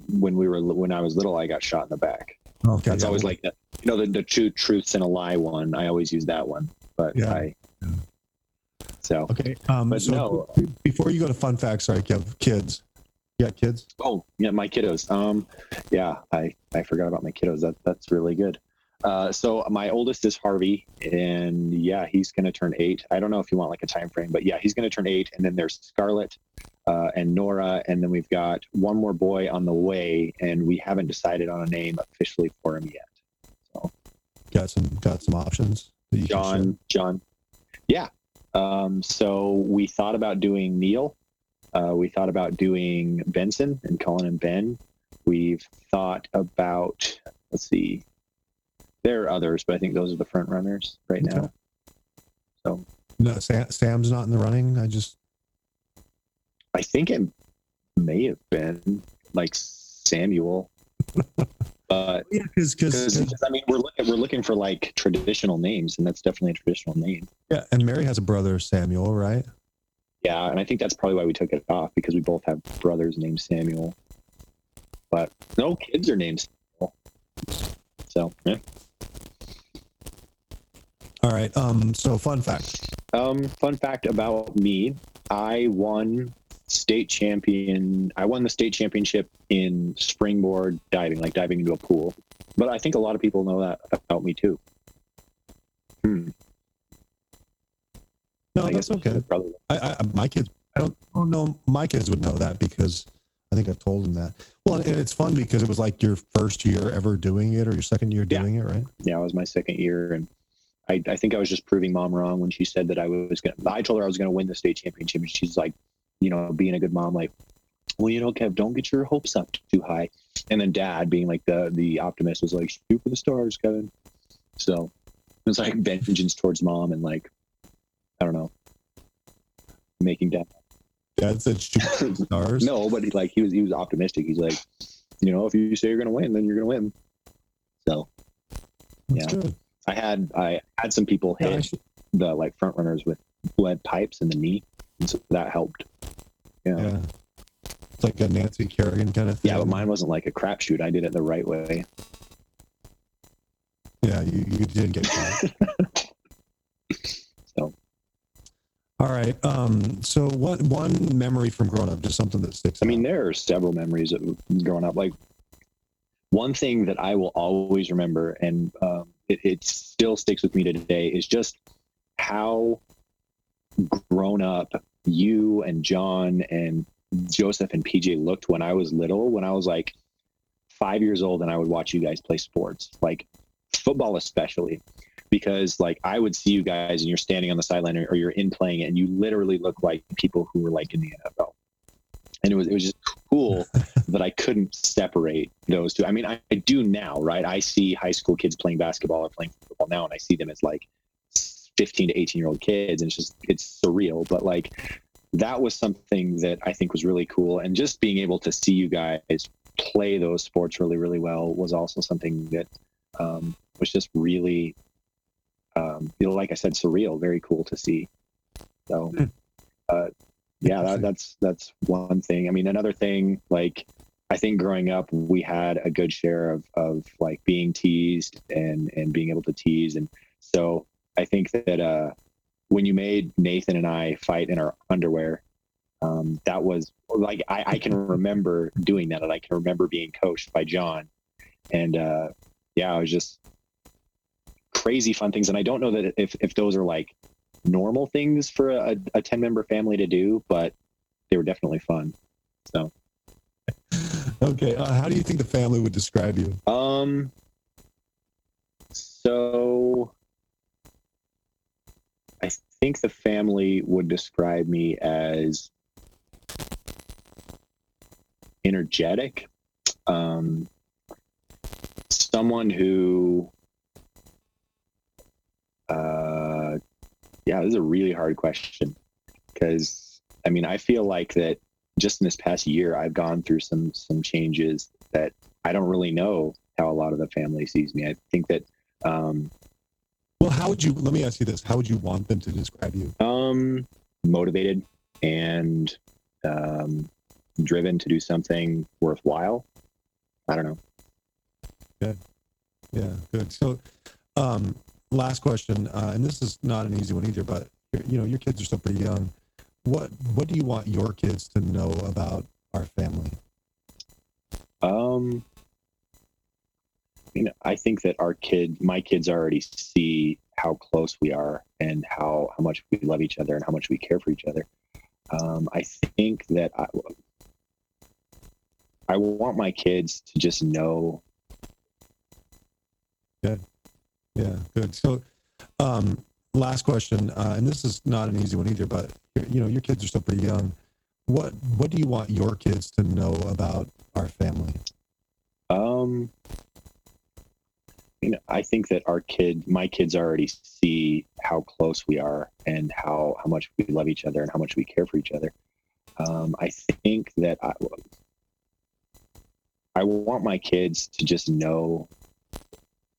when we were when I was little, I got shot in the back. Okay. That's yeah, always like the you know the, the two truths and a lie one. I always use that one, but Yeah. I Yeah. so Okay. Um, But so no. before you go to fun facts, sorry, Kev, kids. You got kids? oh yeah, my kiddos. Um, yeah, I I forgot about my kiddos. That that's really good. Uh, so my oldest is Harvey, and yeah, he's gonna turn eight. I don't know if you want like a time frame, but yeah, he's gonna turn eight. And then there's Scarlett uh, and Nora, and then we've got one more boy on the way, and we haven't decided on a name officially for him yet. So, got some got some options. that you can? John, John. Yeah. Um, so we thought about doing Neil. Uh, we thought about doing Benson and calling and Ben. We've thought about, let's see, there are others, but I think those are the front runners right Okay. now. So No, Sam, Sam's not in the running. I just I think it may have been like Samuel, but yeah, because because I mean we're looking we're looking for like traditional names, and that's definitely a traditional name. yeah, and Mary has a brother Samuel, right? Yeah, and I think that's probably why we took it off because we both have brothers named Samuel. But no kids are named Samuel. So, yeah. All right. Um. So fun fact. Um, fun fact about me: I won state champion. I won the state championship in springboard diving, like diving into a pool. But I think a lot of people know that about me too. Hmm. No, I that's guess okay. Probably. I, I my kids. I don't. don't know. My kids would know that because I think I've told them that. Well, and it's fun because it was like your first year ever doing it or your second year Yeah. doing it, right? yeah, it was my second year, and I, I think I was just proving mom wrong when she said that I was gonna. I told her I was gonna win the state championship, and she's like, you know, being a good mom, like, well, you know, Kev, don't get your hopes up too high. And then dad, being like the the optimist, was like, shoot for the stars, Kevin. So it was like vengeance towards mom, and like, I don't know, making dad. Dad said shoot for the stars. No, but he, like he was he was optimistic. He's like, you know, if you say you're gonna win, then you're gonna win. So That's yeah. good. I had I had some people hit should- the like front runners with lead pipes in the knee, and so that helped. Yeah, yeah. It's like a Nancy Kerrigan kind of thing. Yeah, but mine wasn't like a crapshoot. I did it the right way. Yeah, you, you did get caught. So All right. Um, so what one memory from growing up, just something that sticks I mean, there are several memories of growing up. Like one thing that I will always remember, and um, it, it still sticks with me today, is just how grown up you and John and Joseph and PJ looked when I was little. When I was like five years old, and I would watch you guys play sports, like football especially. Because like I would see you guys and you're standing on the sideline or, or you're in playing it and you literally look like people who were like in the NFL and it was it was just cool that I couldn't separate those two. I mean, I, I do now, right? I see high school kids playing basketball or playing football now, and I see them as like 15 to 18 year old kids, and it's just it's surreal. But like that was something that I think was really cool, and just being able to see you guys play those sports really, really well was also something that um, was just really, um, you know, like I said, surreal, very cool to see. So, Hmm. uh, yeah, that, that's that's one thing. I mean, another thing, like I think growing up, we had a good share of of like being teased and and being able to tease, and so I think that uh, when you made Nathan and I fight in our underwear, um, that was like I, I can remember doing that, and I can remember being coached by John, and uh, yeah, it was just crazy fun things. And I don't know that if if those are like normal things for a, a 10 member family to do, but they were definitely fun. So, okay. Uh, how do you think the family would describe you? um, so think the family would describe me as energetic, um, someone who, uh, yeah, this is a really hard question because I mean, I feel like that just in this past year, I've gone through some some changes that I don't really know how a lot of the family sees me. I think that um, Well, how would you? Let me ask you this: How would you want them to describe you? um, motivated and um, driven to do something worthwhile. I don't know. Yeah, Yeah, good. So, um, last question, uh, and this is not an easy one either, but you know, your kids are still pretty young. What What do you want your kids to know about our family? Um, you know, I think that our kid, my kids already see how close we are and how, how much we love each other and how much we care for each other. Um, I think that I, I want my kids to just know. Yeah, good. So, um, last question, uh, and this is not an easy one either, but you know, your kids are still pretty young. What What do you want your kids to know about our family? Um, I think that our kid, my kids already see how close we are and how, how much we love each other and how much we care for each other. Um, I think that I, I want my kids to just know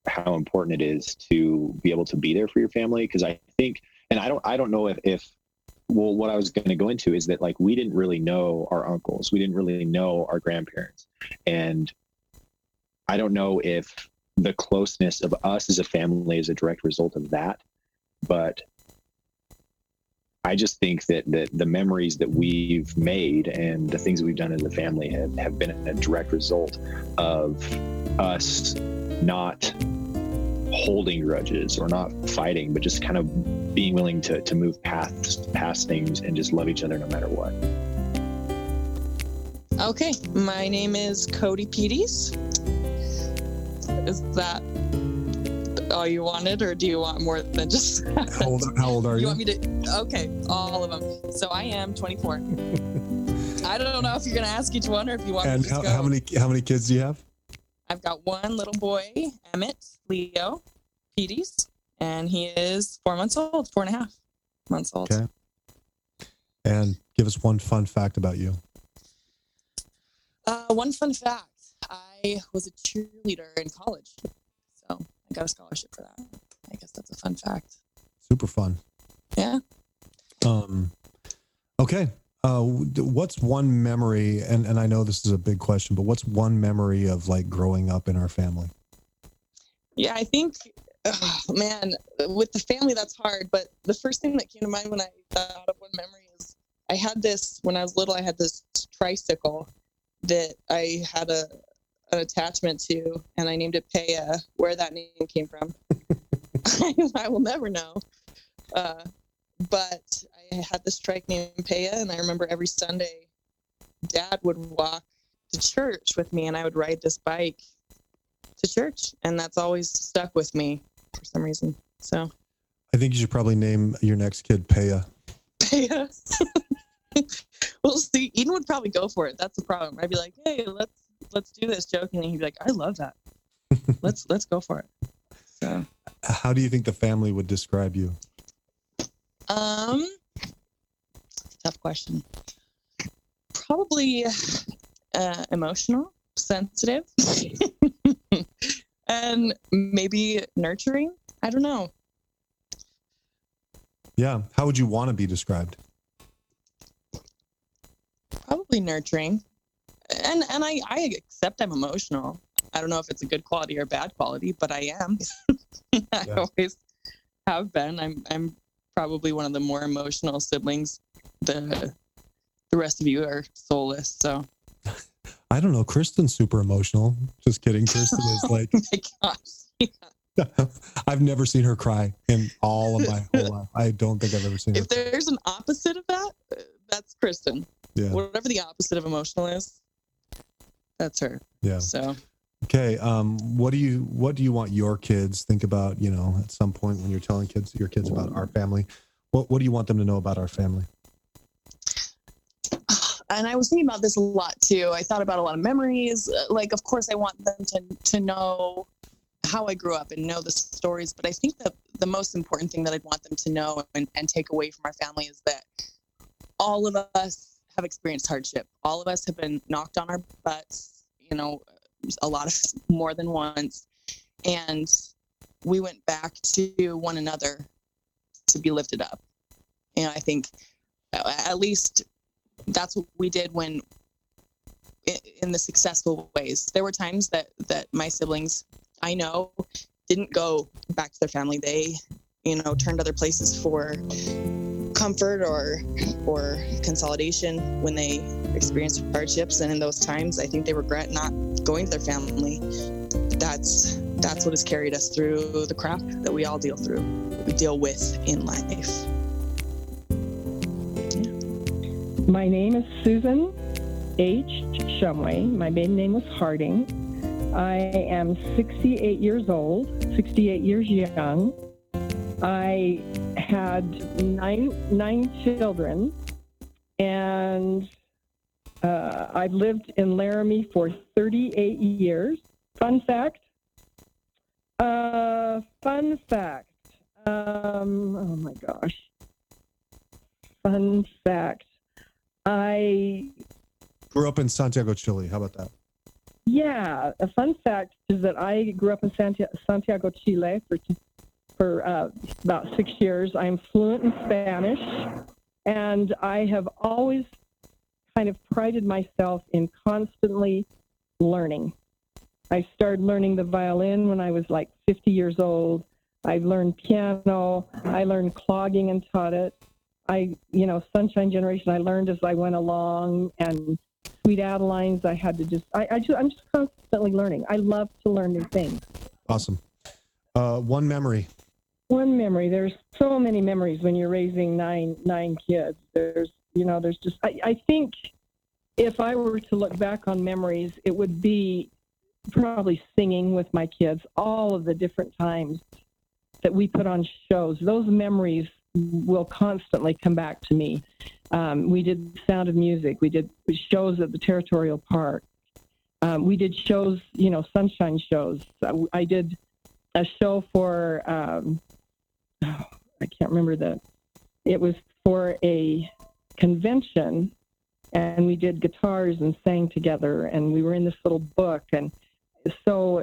how important it is to be able to be there for your family. Because I think, and I don't, I don't know if, if well, what I was going to go into is that like we didn't really know our uncles, we didn't really know our grandparents, and I don't know if the closeness of us as a family is a direct result of that, but I just think that, that the memories that we've made and the things that we've done as a family have, have been a direct result of us not holding grudges or not fighting, but just kind of being willing to to move past past things and just love each other no matter what. Okay, my name is Cody Peters. Is that all you wanted, or do you want more than just? How old, how old are you you? want me to? Okay, all of them. So I am 24. I don't know if you're gonna ask each one or if you want And to how, just go. how many how many kids do you have? I've got one little boy, Emmett Leo Peters, and he is four months old, four and a half months old. Okay. And give us one fun fact about you. Uh, one fun fact: was a cheerleader in college, so I got a scholarship for that. I guess that's a fun fact. Super fun. Yeah. Um, okay. Uh, what's one memory? And and I know this is a big question, but what's one memory of like growing up in our family? Yeah, I think, oh, man, with the family, that's hard. But the first thing that came to mind when I thought of one memory is I had this when I was little. I had this tricycle that I had a an attachment to, and I named it Paya. Where that name came from, I will never know. Uh, but I had this trike named Paya, and I remember every Sunday, Dad would walk to church with me, and I would ride this bike to church, and that's always stuck with me for some reason. So, I think you should probably name your next kid Paya. yeah. we'll see. Eden would probably go for it. That's the problem. I'd be like, "Hey, let's let's do this," jokingly. He'd be like, "I love that. let's let's go for it." So, How do you think the family would describe you? um, tough question. Probably uh, emotional, sensitive, and maybe nurturing. I don't know. Yeah. How would you want to be described? probably nurturing and and i i accept i'm emotional i don't know if it's a good quality or bad quality but i am i Yeah. always have been i'm i'm probably one of the more emotional siblings the the rest of you are soulless so I don't know. Kristen's super emotional. Just kidding. Kristen is like oh my gosh I've never seen her cry in all of my whole life. I don't think I've ever seen her. if there's an opposite of that uh, that's kristen Yeah. whatever the opposite of emotional is that's her Yeah. so Okay. Um, what do you what do you want your kids think about, you know, at some point when you're telling kids your kids about our family? What what do you want them to know about our family? and I was thinking about this a lot too. I thought about a lot of memories. Uh, Like, of course, I want them to to know how I grew up and know the stories. But I think that the most important thing that I'd want them to know and, and take away from our family is that all of us have experienced hardship. All of us have been knocked on our butts. You know, a lot of more than once, and we went back to one another to be lifted up. And I think, uh, at least that's what we did when in the successful ways there were times that that my siblings i know didn't go back to their family they you know turned other places for comfort or or consolidation when they experience hardships and in those times i think they regret not going to their family that's that's what has carried us through the crap that we all deal through we deal with in life My name is Susan H. Shumway. My maiden name was Harding. I am 68 years old, 68 years young. I had nine nine children, and uh, I've lived in Laramie for 38 years. Fun fact. Uh, fun fact. Um, oh my gosh. Fun fact. I Grew up in Santiago, Chile. How about that? yeah, a fun fact is that I grew up in Santiago, Chile for for uh, about six years. I'm fluent in Spanish, and I have always kind of prided myself in constantly learning. I started learning the violin when I was like 50 years old. I learned piano. I learned clogging and taught it. I, you know, Sunshine Generation. I learned as I went along, and Sweet Adelines. I had to just, I, I just, I'm just constantly learning. I love to learn new things. Awesome. Uh, one memory. One memory. There's so many memories when you're raising nine nine kids. There's you know there's just I, I think if i were to look back on memories it would be probably singing with my kids all of the different times that we put on shows. Those memories will constantly come back to me. Um, we did sound of music. We did shows at the territorial park. Um, we did shows you know sunshine shows. I did a show for um, oh, I can't remember the. It was for a convention, and we did guitars and sang together, and we were in this little book, and so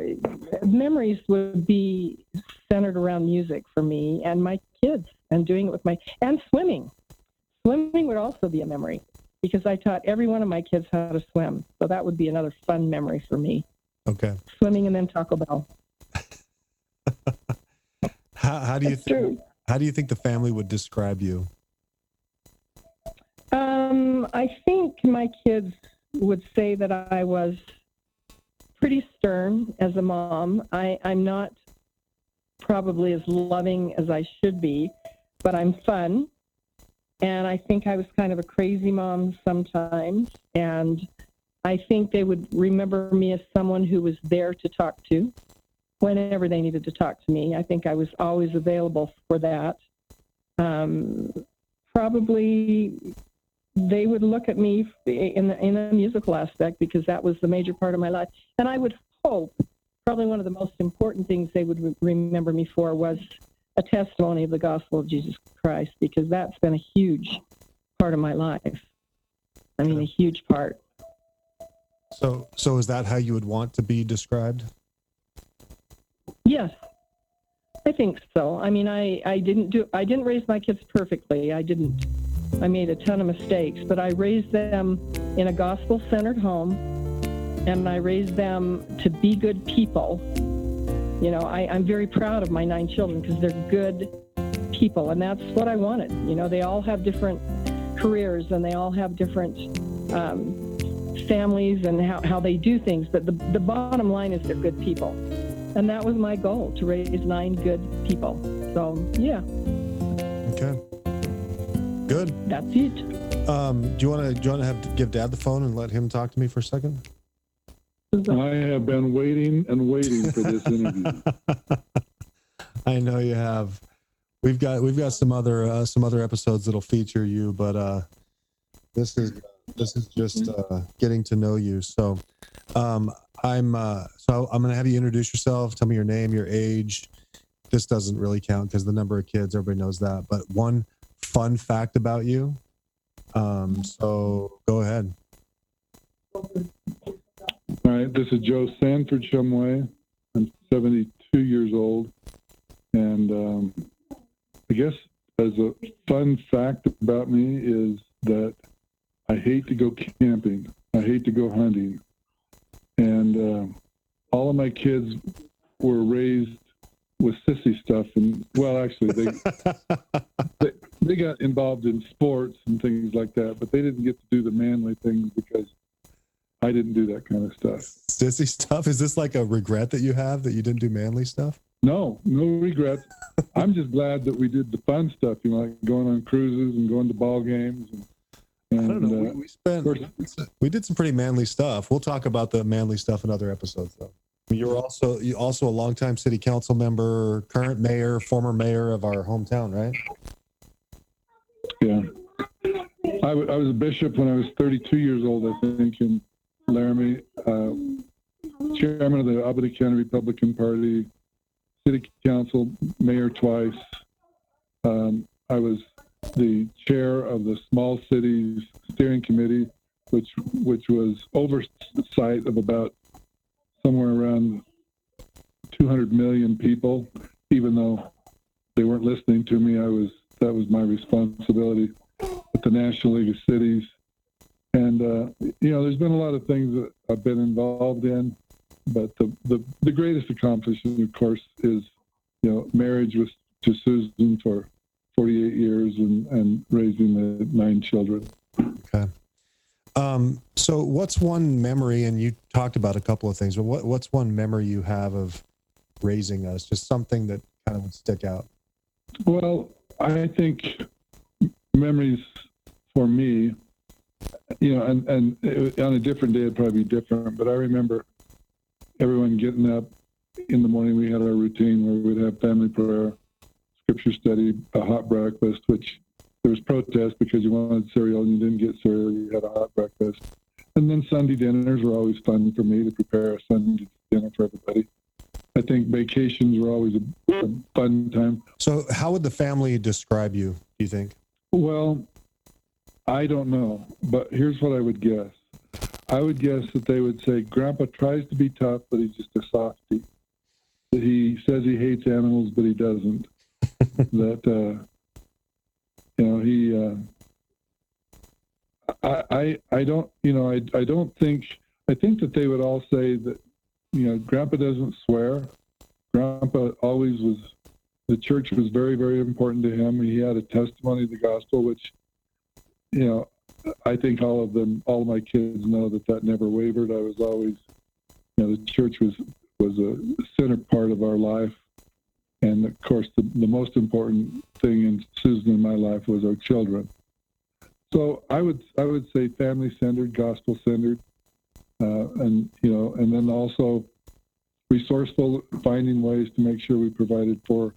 memories would be centered around music for me and my kids, and doing it with my and swimming. Swimming would also be a memory because I taught every one of my kids how to swim, so that would be another fun memory for me. Okay. Swimming and then Taco Bell. How, how do you true. how do you think the family would describe you? Um, I think my kids would say that I was pretty stern as a mom. I, I'm not probably as loving as I should be, but I'm fun. And I think I was kind of a crazy mom sometimes. And I think they would remember me as someone who was there to talk to whenever they needed to talk to me. I think I was always available for that. Um, probably they would look at me in the, in a musical aspect because that was the major part of my life. And I would hope probably one of the most important things they would re- remember me for was a testimony of the gospel of Jesus Christ because that's been a huge part of my life. I mean, a huge part. So so is that how you would want to be described? Yes, I think so. I mean, I, I didn't do I didn't raise my kids perfectly. I didn't. I made a ton of mistakes, but I raised them in a gospel-centered home, and I raised them to be good people. You know, I, I'm very proud of my nine children because they're good people, and that's what I wanted. You know, they all have different careers and they all have different um, families and how, how they do things, but the, the bottom line is they're good people. And that was my goal to raise nine good people. So, yeah, Okay. Good. that's it. Um, do you want to do you want to have give Dad the phone and let him talk to me for a second? I have been waiting and waiting for this interview. I know you have. We've got we've got some other uh, some other episodes that'll feature you, but uh, this is this is just uh, getting to know you. So um, I'm uh, so I'm gonna have you introduce yourself. Tell me your name, your age. This doesn't really count because the number of kids, everybody knows that. But one fun fact about you. Um, so go ahead. All right, this is Joe Sanford Shumway. I'm 72 years old, and um, I guess as a fun fact about me is that I hate to go camping. I hate to go hunting, and uh, all of my kids were raised with sissy stuff. And well, actually, they they, they got involved in sports and things like that, but they didn't get to do the manly things because I didn't do that kind of stuff. Sissy stuff. Is this like a regret that you have that you didn't do manly stuff? No, no regrets. I'm just glad that we did the fun stuff, you know, like going on cruises and going to ball games. And, and I don't know. We, uh, we spent we did some pretty manly stuff. We'll talk about the manly stuff in other episodes, though. You're also you also a longtime city council member, current mayor, former mayor of our hometown, right? yeah. I I was a bishop when I was 32 years old, I think, in Laramie, uh, chairman of the Albany County Republican Party, city council, mayor twice. Um, I was the chair of the Small Cities Steering Committee, which which was oversight of about somewhere around 200 million people. Even though they weren't listening to me, I was that was my responsibility at the National League of Cities. And uh, you know, there's been a lot of things that I've been involved in, but the the, the greatest accomplishment, of course, is you know marriage with to Susan for 48 years and and raising the nine children. Okay. Um, so what's one memory, and you talked about a couple of things, but what, what's one memory you have of raising us? Just something that kind of would stick out. Well, I think memories for me, you know, and, and it, on a different day, it'd probably be different, but I remember everyone getting up in the morning. We had our routine where we'd have family prayer, scripture study, a hot breakfast, which there was protest because you wanted cereal and you didn't get cereal. You had a hot breakfast. And then Sunday dinners were always fun for me to prepare a Sunday dinner for everybody. I think vacations were always a, a fun time. So, how would the family describe you? Do you think? Well, I don't know, but here's what I would guess. I would guess that they would say, Grandpa tries to be tough, but he's just a softie. That he says he hates animals, but he doesn't. that, uh, you know, he, uh, I, I, I don't, you know, I, I don't think, I think that they would all say that, you know, Grandpa doesn't swear. Grandpa always was, the church was very, very important to him. He had a testimony of the gospel, which, you know, I think all of them, all of my kids know that that never wavered. I was always, you know, the church was was a center part of our life, and of course, the, the most important thing in Susan and my life was our children. So I would I would say family centered, gospel centered, uh, and you know, and then also resourceful, finding ways to make sure we provided for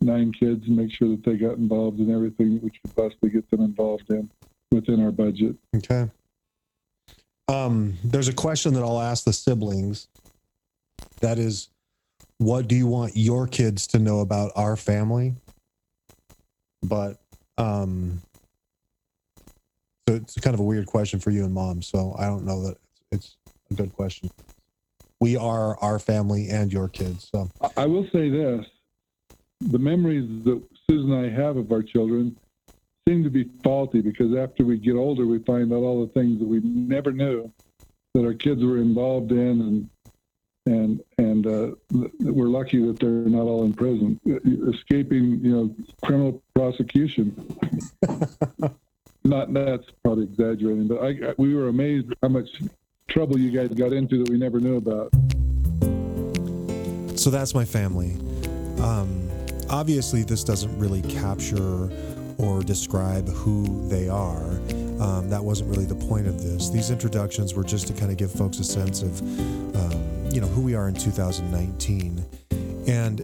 nine kids and make sure that they got involved in everything we could possibly get them involved in within our budget. Okay. Um, there's a question that I'll ask the siblings. That is, what do you want your kids to know about our family? But um, so it's kind of a weird question for you and mom. So I don't know that it's a good question. We are our family and your kids. So I- will say this: the memories that Susan and I have of our children seem to be faulty because after we get older, we find out all the things that we never knew that our kids were involved in, and and and uh, we're lucky that they're not all in prison, escaping, you know, criminal prosecution. not that's probably exaggerating, but I, I- we were amazed how much trouble you guys got into that we never knew about. so that's my family. Um, obviously, this doesn't really capture or describe who they are. Um, that wasn't really the point of this. These introductions were just to kind of give folks a sense of, um, you know, who we are in 2019. And